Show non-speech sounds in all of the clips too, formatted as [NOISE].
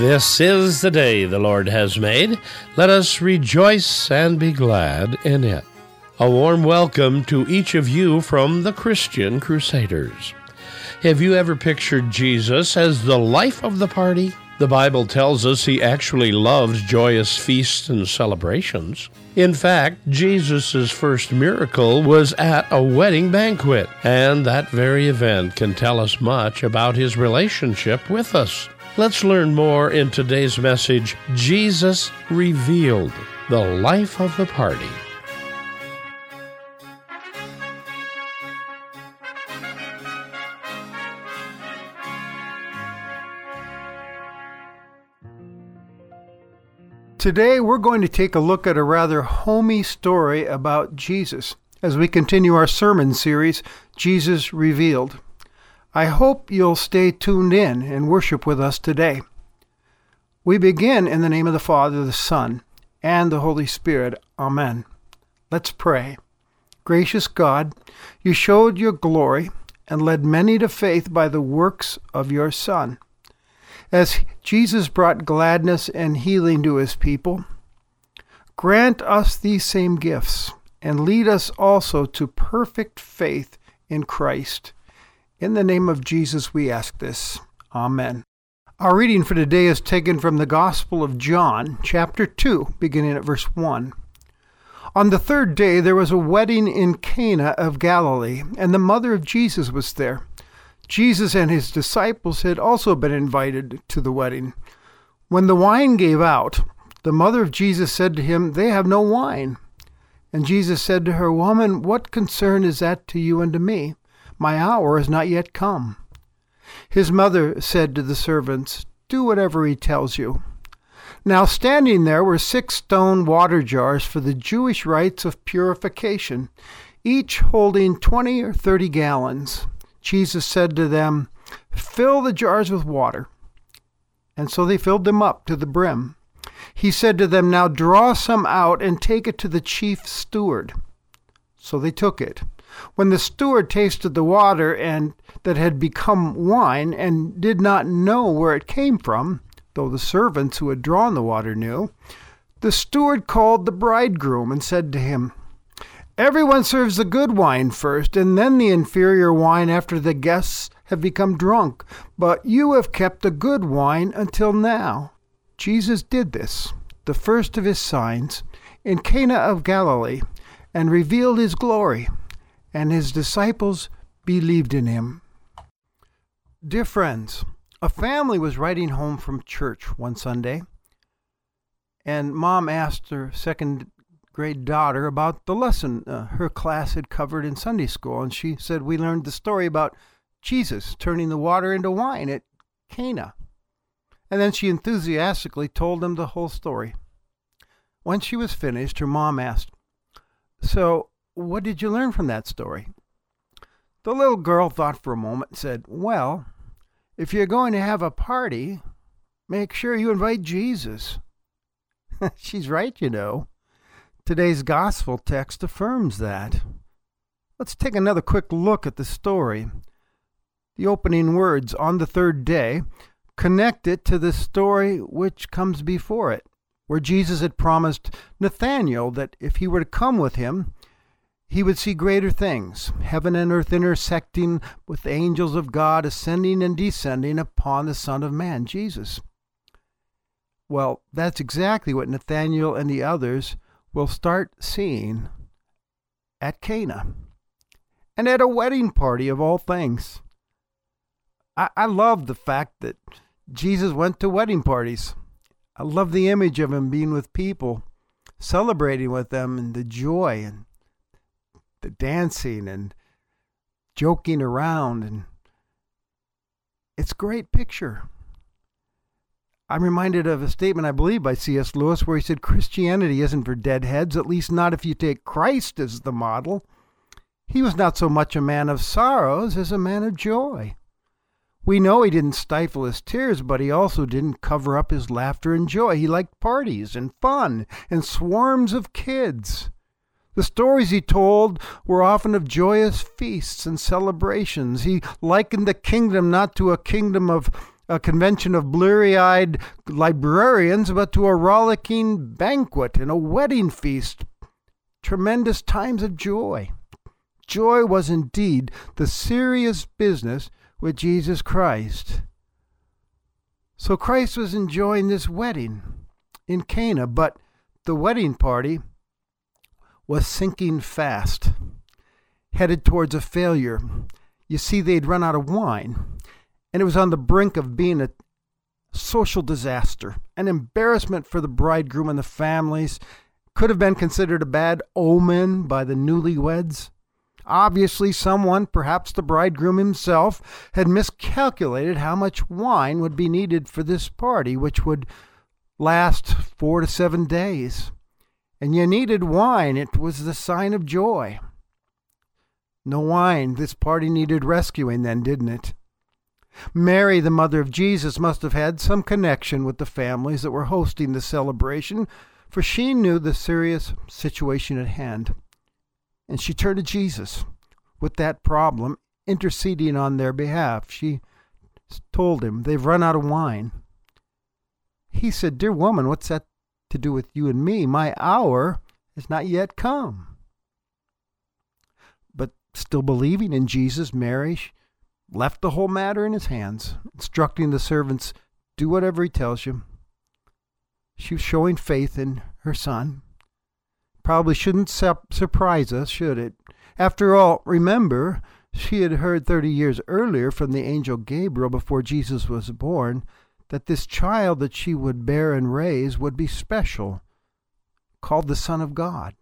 This is the day the Lord has made. Let us rejoice and be glad in it. A warm welcome to each of you from the Christian Crusaders. Have you ever pictured Jesus as the life of the party? The Bible tells us he actually loves joyous feasts and celebrations. In fact, Jesus' first miracle was at a wedding banquet, and that very event can tell us much about his relationship with us. Let's learn more in today's message Jesus Revealed, the life of the party. Today, we're going to take a look at a rather homey story about Jesus as we continue our sermon series, Jesus Revealed. I hope you'll stay tuned in and worship with us today. We begin in the name of the Father, the Son, and the Holy Spirit. Amen. Let's pray. Gracious God, you showed your glory and led many to faith by the works of your Son. As Jesus brought gladness and healing to his people, grant us these same gifts and lead us also to perfect faith in Christ. In the name of Jesus, we ask this. Amen. Our reading for today is taken from the Gospel of John, chapter 2, beginning at verse 1. On the third day, there was a wedding in Cana of Galilee, and the mother of Jesus was there. Jesus and his disciples had also been invited to the wedding. When the wine gave out, the mother of Jesus said to him, They have no wine. And Jesus said to her, Woman, what concern is that to you and to me? My hour is not yet come. His mother said to the servants, Do whatever he tells you. Now standing there were six stone water jars for the Jewish rites of purification, each holding twenty or thirty gallons. Jesus said to them, Fill the jars with water. And so they filled them up to the brim. He said to them, Now draw some out and take it to the chief steward. So they took it. When the steward tasted the water and that had become wine, and did not know where it came from, though the servants who had drawn the water knew, the steward called the bridegroom and said to him, Everyone serves the good wine first, and then the inferior wine after the guests have become drunk. But you have kept the good wine until now. Jesus did this, the first of his signs, in Cana of Galilee, and revealed his glory, and his disciples believed in him. Dear friends, a family was riding home from church one Sunday, and mom asked her second grade daughter about the lesson uh, her class had covered in Sunday school. And she said, We learned the story about Jesus turning the water into wine at Cana. And then she enthusiastically told them the whole story. When she was finished, her mom asked, So, what did you learn from that story? The little girl thought for a moment and said, Well, if you're going to have a party, make sure you invite Jesus. [LAUGHS] She's right, you know. Today's gospel text affirms that. Let's take another quick look at the story. The opening words, on the third day, connect it to the story which comes before it, where Jesus had promised Nathanael that if he were to come with him, he would see greater things, heaven and earth intersecting with the angels of God ascending and descending upon the Son of Man, Jesus. Well, that's exactly what Nathanael and the others will start seeing at Cana and at a wedding party of all things. I, I love the fact that Jesus went to wedding parties. I love the image of him being with people, celebrating with them, and the joy and the dancing and joking around. And it's great picture. I'm reminded of a statement, I believe, by C.S. Lewis, where he said, Christianity isn't for deadheads, at least not if you take Christ as the model. He was not so much a man of sorrows as a man of joy. We know he didn't stifle his tears, but he also didn't cover up his laughter and joy. He liked parties and fun and swarms of kids. The stories he told were often of joyous feasts and celebrations. He likened the kingdom not to a kingdom of a convention of bleary eyed librarians, but to a rollicking banquet and a wedding feast. Tremendous times of joy. Joy was indeed the serious business with Jesus Christ. So Christ was enjoying this wedding in Cana, but the wedding party was sinking fast, headed towards a failure. You see, they'd run out of wine, and it was on the brink of being a social disaster, an embarrassment for the bridegroom and the families. Could have been considered a bad omen by the newlyweds. Obviously, someone, perhaps the bridegroom himself, had miscalculated how much wine would be needed for this party, which would last four to seven days. And you needed wine, it was the sign of joy. No wine, this party needed rescuing then, didn't it? Mary, the mother of Jesus, must have had some connection with the families that were hosting the celebration, for she knew the serious situation at hand. And she turned to Jesus with that problem, interceding on their behalf. She told him, They've run out of wine. He said, Dear woman, what's that to do with you and me? My hour has not yet come. But still believing in Jesus, Mary left the whole matter in his hands, instructing the servants, Do whatever he tells you. She was showing faith in her son. Probably shouldn't sup surprise us, should it? After all, remember, she had heard 30 years earlier from the angel Gabriel before Jesus was born that this child that she would bear and raise would be special, called the Son of God.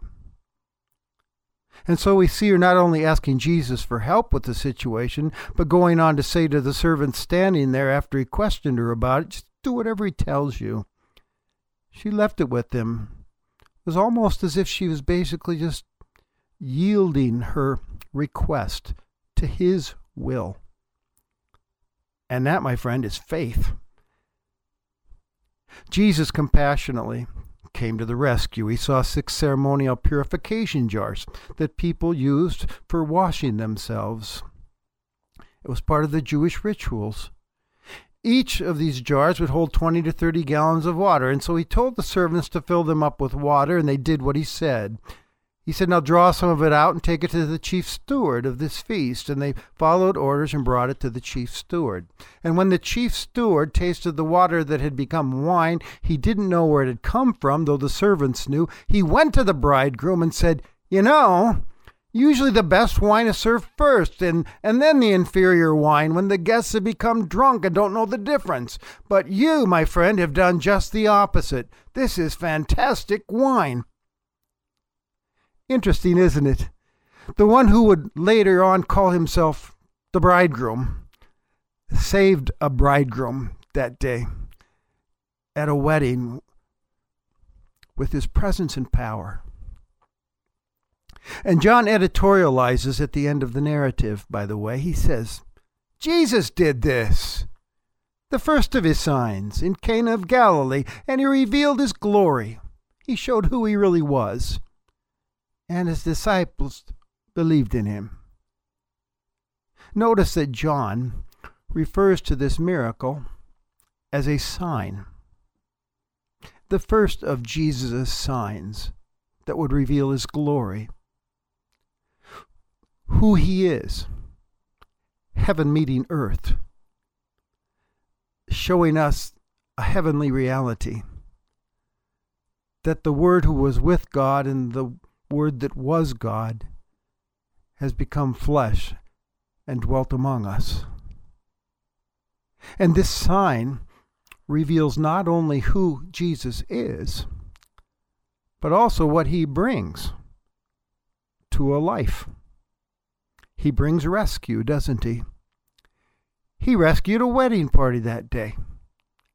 And so we see her not only asking Jesus for help with the situation, but going on to say to the servant standing there after he questioned her about it, just do whatever he tells you. She left it with him It was almost as if she was basically just yielding her request to his will. And that, my friend, is faith. Jesus compassionately came to the rescue. He saw six ceremonial purification jars that people used for washing themselves. It was part of the Jewish rituals. Each of these jars would hold 20 to 30 gallons of water, and so he told the servants to fill them up with water, and they did what he said. He said, Now draw some of it out and take it to the chief steward of this feast. And they followed orders and brought it to the chief steward. And when the chief steward tasted the water that had become wine, he didn't know where it had come from, though the servants knew. He went to the bridegroom and said, You know, Usually the best wine is served first and, and then the inferior wine when the guests have become drunk and don't know the difference. But you, my friend, have done just the opposite. This is fantastic wine. Interesting, isn't it? The one who would later on call himself the bridegroom saved a bridegroom that day at a wedding with his presence and power. And John editorializes at the end of the narrative, by the way. He says, Jesus did this, the first of his signs, in Cana of Galilee, and he revealed his glory. He showed who he really was, and his disciples believed in him. Notice that John refers to this miracle as a sign, the first of Jesus' signs that would reveal his glory who he is heaven meeting earth, showing us a heavenly reality. That the Word who was with God and the Word that was God has become flesh and dwelt among us. And this sign reveals not only who Jesus is, but also what he brings to a life. He brings rescue, doesn't he? He rescued a wedding party that day.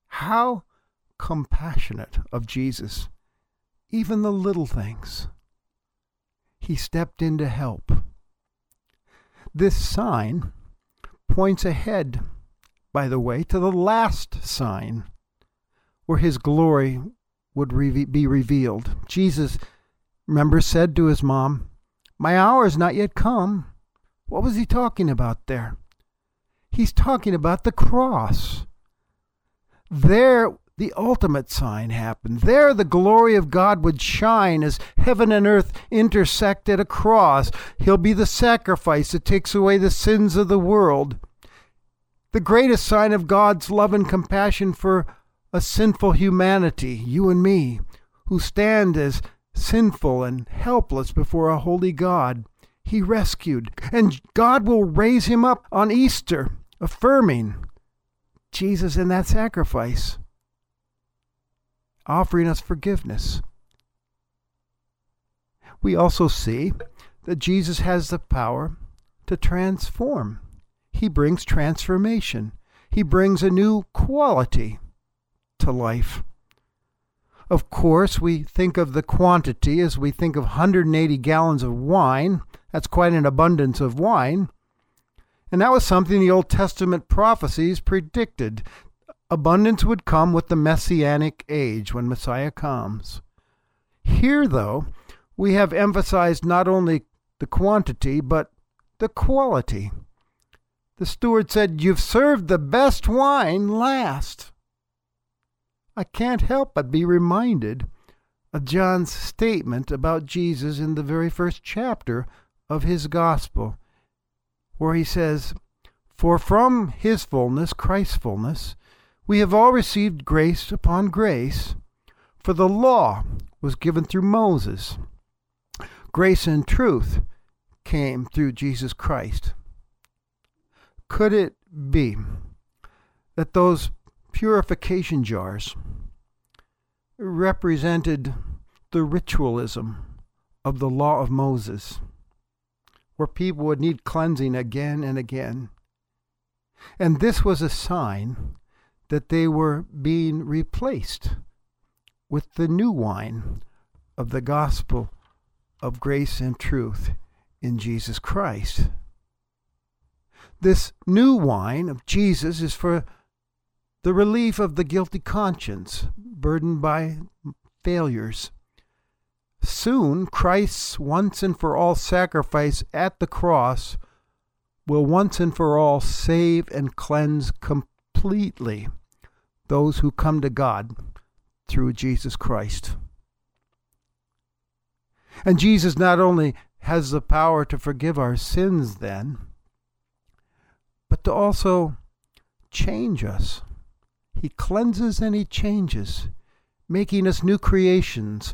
How compassionate of Jesus. Even the little things. He stepped in to help. This sign points ahead, by the way, to the last sign where his glory would be revealed. Jesus, remember, said to his mom, My hour is not yet come. What was he talking about there? He's talking about the cross. There, the ultimate sign happened. There, the glory of God would shine as heaven and earth intersect at a cross. He'll be the sacrifice that takes away the sins of the world. The greatest sign of God's love and compassion for a sinful humanity, you and me, who stand as sinful and helpless before a holy God. He rescued, and God will raise him up on Easter, affirming Jesus in that sacrifice offering us forgiveness. We also see that Jesus has the power to transform. He brings transformation. He brings a new quality to life. Of course, we think of the quantity as we think of 180 gallons of wine. That's quite an abundance of wine. And that was something the Old Testament prophecies predicted Abundance would come with the messianic age when Messiah comes. Here, though, we have emphasized not only the quantity, but the quality. The steward said, You've served the best wine last. I can't help but be reminded of John's statement about Jesus in the very first chapter of his gospel, where he says, For from his fullness, Christ's fullness, we have all received grace upon grace, for the law was given through Moses. Grace and truth came through Jesus Christ. Could it be that those purification jars represented the ritualism of the law of Moses, where people would need cleansing again and again? And this was a sign that they were being replaced with the new wine of the gospel of grace and truth in Jesus Christ. This new wine of Jesus is for the relief of the guilty conscience burdened by failures. Soon, Christ's once and for all sacrifice at the cross will once and for all save and cleanse completely those who come to God through Jesus Christ. And Jesus not only has the power to forgive our sins then, but to also change us. He cleanses and he changes, making us new creations,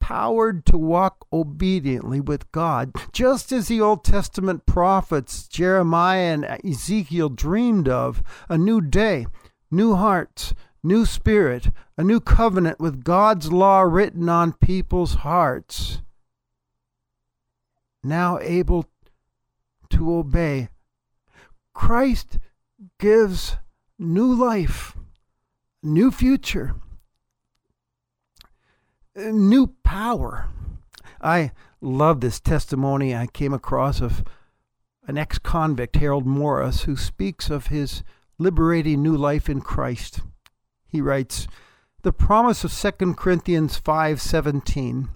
powered to walk obediently with God, just as the Old Testament prophets Jeremiah and Ezekiel dreamed of a new day new hearts, new spirit, a new covenant with God's law written on people's hearts. Now able to obey. Christ gives new life, new future, new power. I love this testimony I came across of an ex convict, Harold Morris, who speaks of his liberating new life in Christ. He writes, "The promise of 2 Corinthians 5:17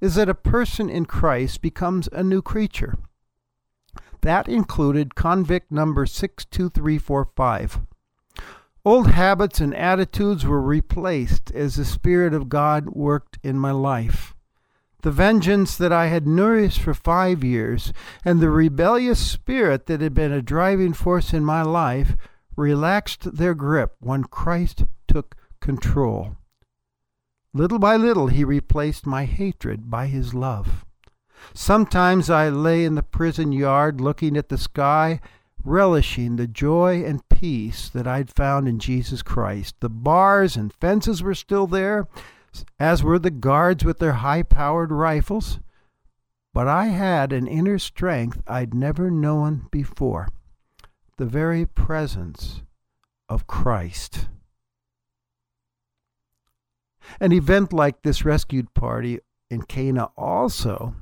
is that a person in Christ becomes a new creature. That included convict number 62345. Old habits and attitudes were replaced as the Spirit of God worked in my life. The vengeance that I had nourished for five years and the rebellious spirit that had been a driving force in my life relaxed their grip when Christ took control. Little by little, he replaced my hatred by his love. Sometimes I lay in the prison yard looking at the sky, relishing the joy and peace that I'd found in Jesus Christ. The bars and fences were still there, as were the guards with their high powered rifles, but I had an inner strength I'd never known before the very presence of Christ. An event like this rescued party in Cana also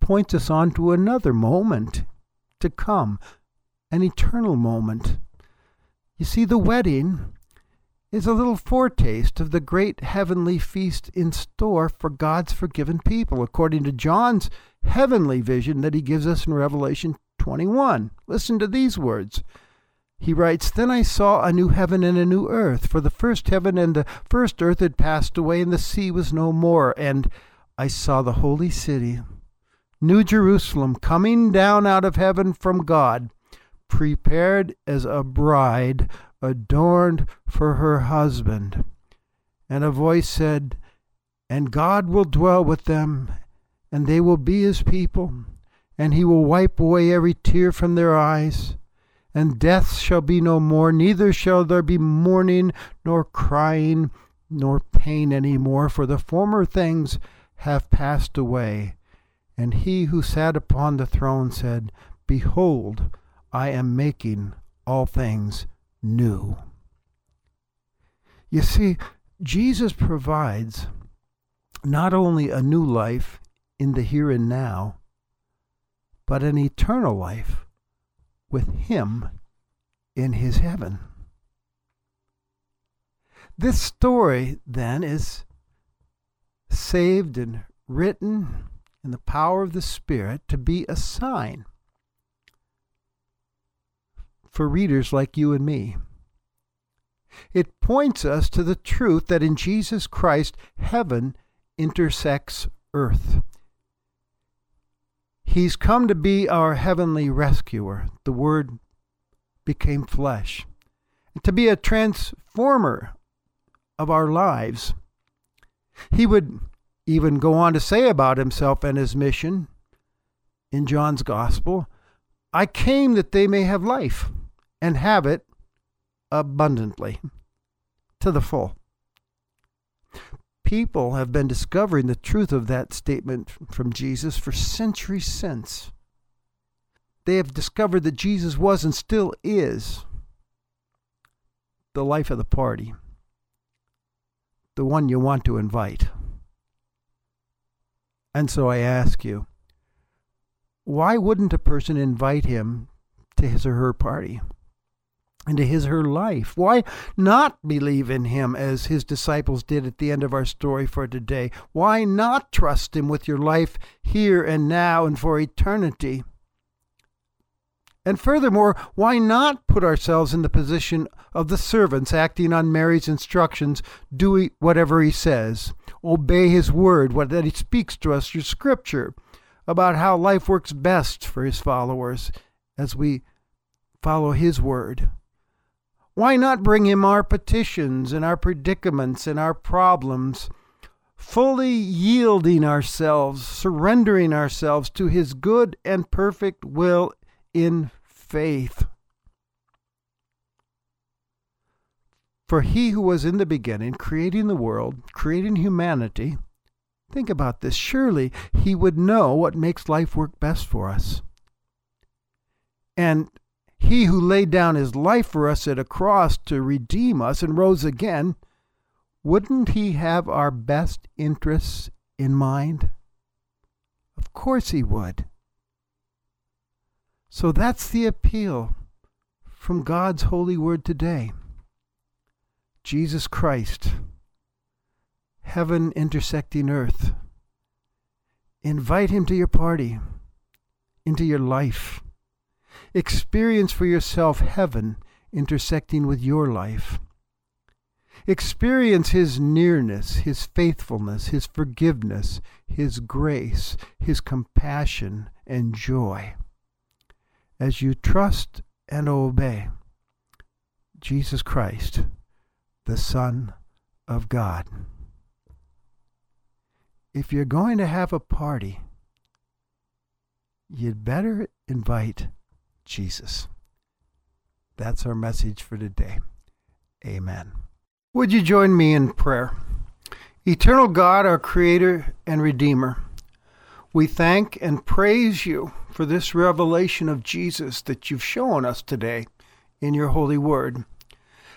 points us on to another moment to come, an eternal moment. You see, the wedding is a little foretaste of the great heavenly feast in store for God's forgiven people, according to John's heavenly vision that he gives us in Revelation 21. Listen to these words. he writes, Then I saw a new heaven and a new earth, for the first heaven and the first earth had passed away, and the sea was no more. And I saw the holy city, New Jerusalem, coming down out of heaven from God, prepared as a bride adorned for her husband. And a voice said, And God will dwell with them, and they will be his people, and he will wipe away every tear from their eyes and death shall be no more, neither shall there be mourning, nor crying, nor pain any more, for the former things have passed away. And he who sat upon the throne said, Behold, I am making all things new. You see, Jesus provides not only a new life in the here and now, but an eternal life with Him in His heaven. This story, then, is saved and written in the power of the Spirit to be a sign for readers like you and me. It points us to the truth that in Jesus Christ, heaven intersects earth. He's come to be our heavenly rescuer. The Word became flesh. And To be a transformer of our lives. He would even go on to say about himself and his mission in John's Gospel I came that they may have life and have it abundantly to the full people have been discovering the truth of that statement from Jesus for centuries since. They have discovered that Jesus was and still is the life of the party, the one you want to invite. And so I ask you, why wouldn't a person invite him to his or her party? Into his her life. Why not believe in him as his disciples did at the end of our story for today? Why not trust him with your life here and now and for eternity? And furthermore, why not put ourselves in the position of the servants acting on Mary's instructions, do whatever he says, obey his word, what that he speaks to us through scripture about how life works best for his followers as we follow his word. Why not bring him our petitions and our predicaments and our problems, fully yielding ourselves, surrendering ourselves to his good and perfect will in faith? For he who was in the beginning, creating the world, creating humanity, think about this. Surely he would know what makes life work best for us. And he who laid down his life for us at a cross to redeem us and rose again, wouldn't he have our best interests in mind? Of course he would. So that's the appeal from God's holy word today. Jesus Christ, heaven intersecting earth. Invite him to your party, into your life. Experience for yourself heaven intersecting with your life. Experience His nearness, His faithfulness, His forgiveness, His grace, His compassion and joy. As you trust and obey Jesus Christ, the Son of God. If you're going to have a party, you'd better invite Jesus. That's our message for today. Amen. Would you join me in prayer? Eternal God, our Creator and Redeemer, we thank and praise you for this revelation of Jesus that you've shown us today in your holy word.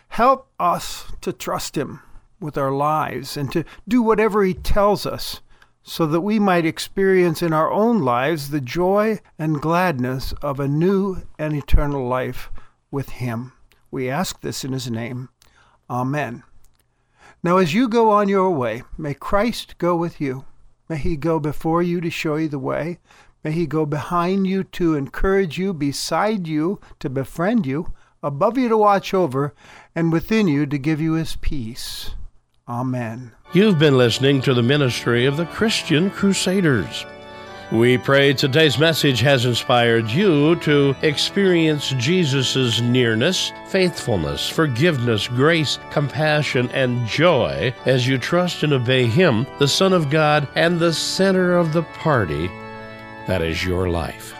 Help us to trust him with our lives and to do whatever he tells us so that we might experience in our own lives the joy and gladness of a new and eternal life with Him. We ask this in His name. Amen. Now, as you go on your way, may Christ go with you. May He go before you to show you the way. May He go behind you to encourage you, beside you to befriend you, above you to watch over, and within you to give you his peace. Amen. You've been listening to the ministry of the Christian Crusaders. We pray today's message has inspired you to experience Jesus' nearness, faithfulness, forgiveness, grace, compassion, and joy as you trust and obey Him, the Son of God, and the center of the party that is your life.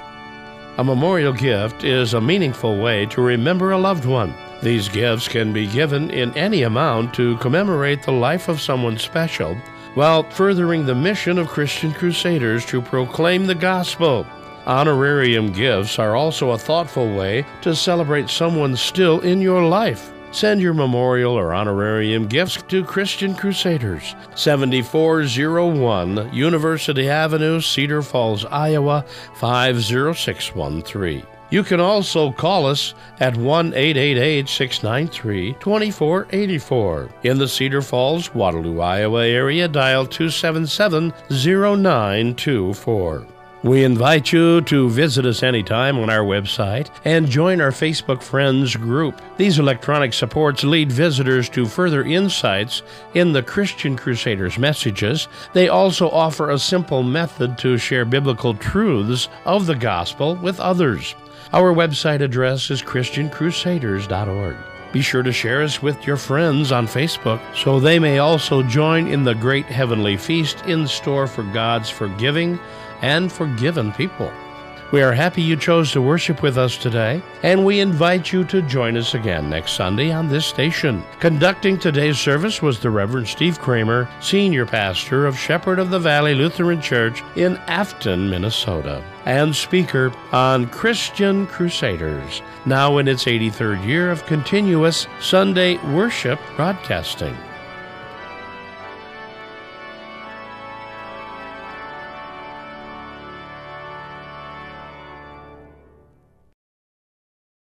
A memorial gift is a meaningful way to remember a loved one. These gifts can be given in any amount to commemorate the life of someone special while furthering the mission of Christian Crusaders to proclaim the gospel. Honorarium gifts are also a thoughtful way to celebrate someone still in your life. Send your memorial or honorarium gifts to Christian Crusaders, 7401 University Avenue, Cedar Falls, Iowa 50613. You can also call us at 1 888 693 2484. In the Cedar Falls, Waterloo, Iowa area, dial 277 0924. We invite you to visit us anytime on our website and join our Facebook Friends group. These electronic supports lead visitors to further insights in the Christian Crusaders' messages. They also offer a simple method to share biblical truths of the gospel with others. Our website address is ChristianCrusaders.org. Be sure to share us with your friends on Facebook so they may also join in the great heavenly feast in store for God's forgiving and forgiven people. We are happy you chose to worship with us today, and we invite you to join us again next Sunday on this station. Conducting today's service was the Reverend Steve Kramer, Senior Pastor of Shepherd of the Valley Lutheran Church in Afton, Minnesota, and speaker on Christian Crusaders, now in its 83rd year of continuous Sunday worship broadcasting.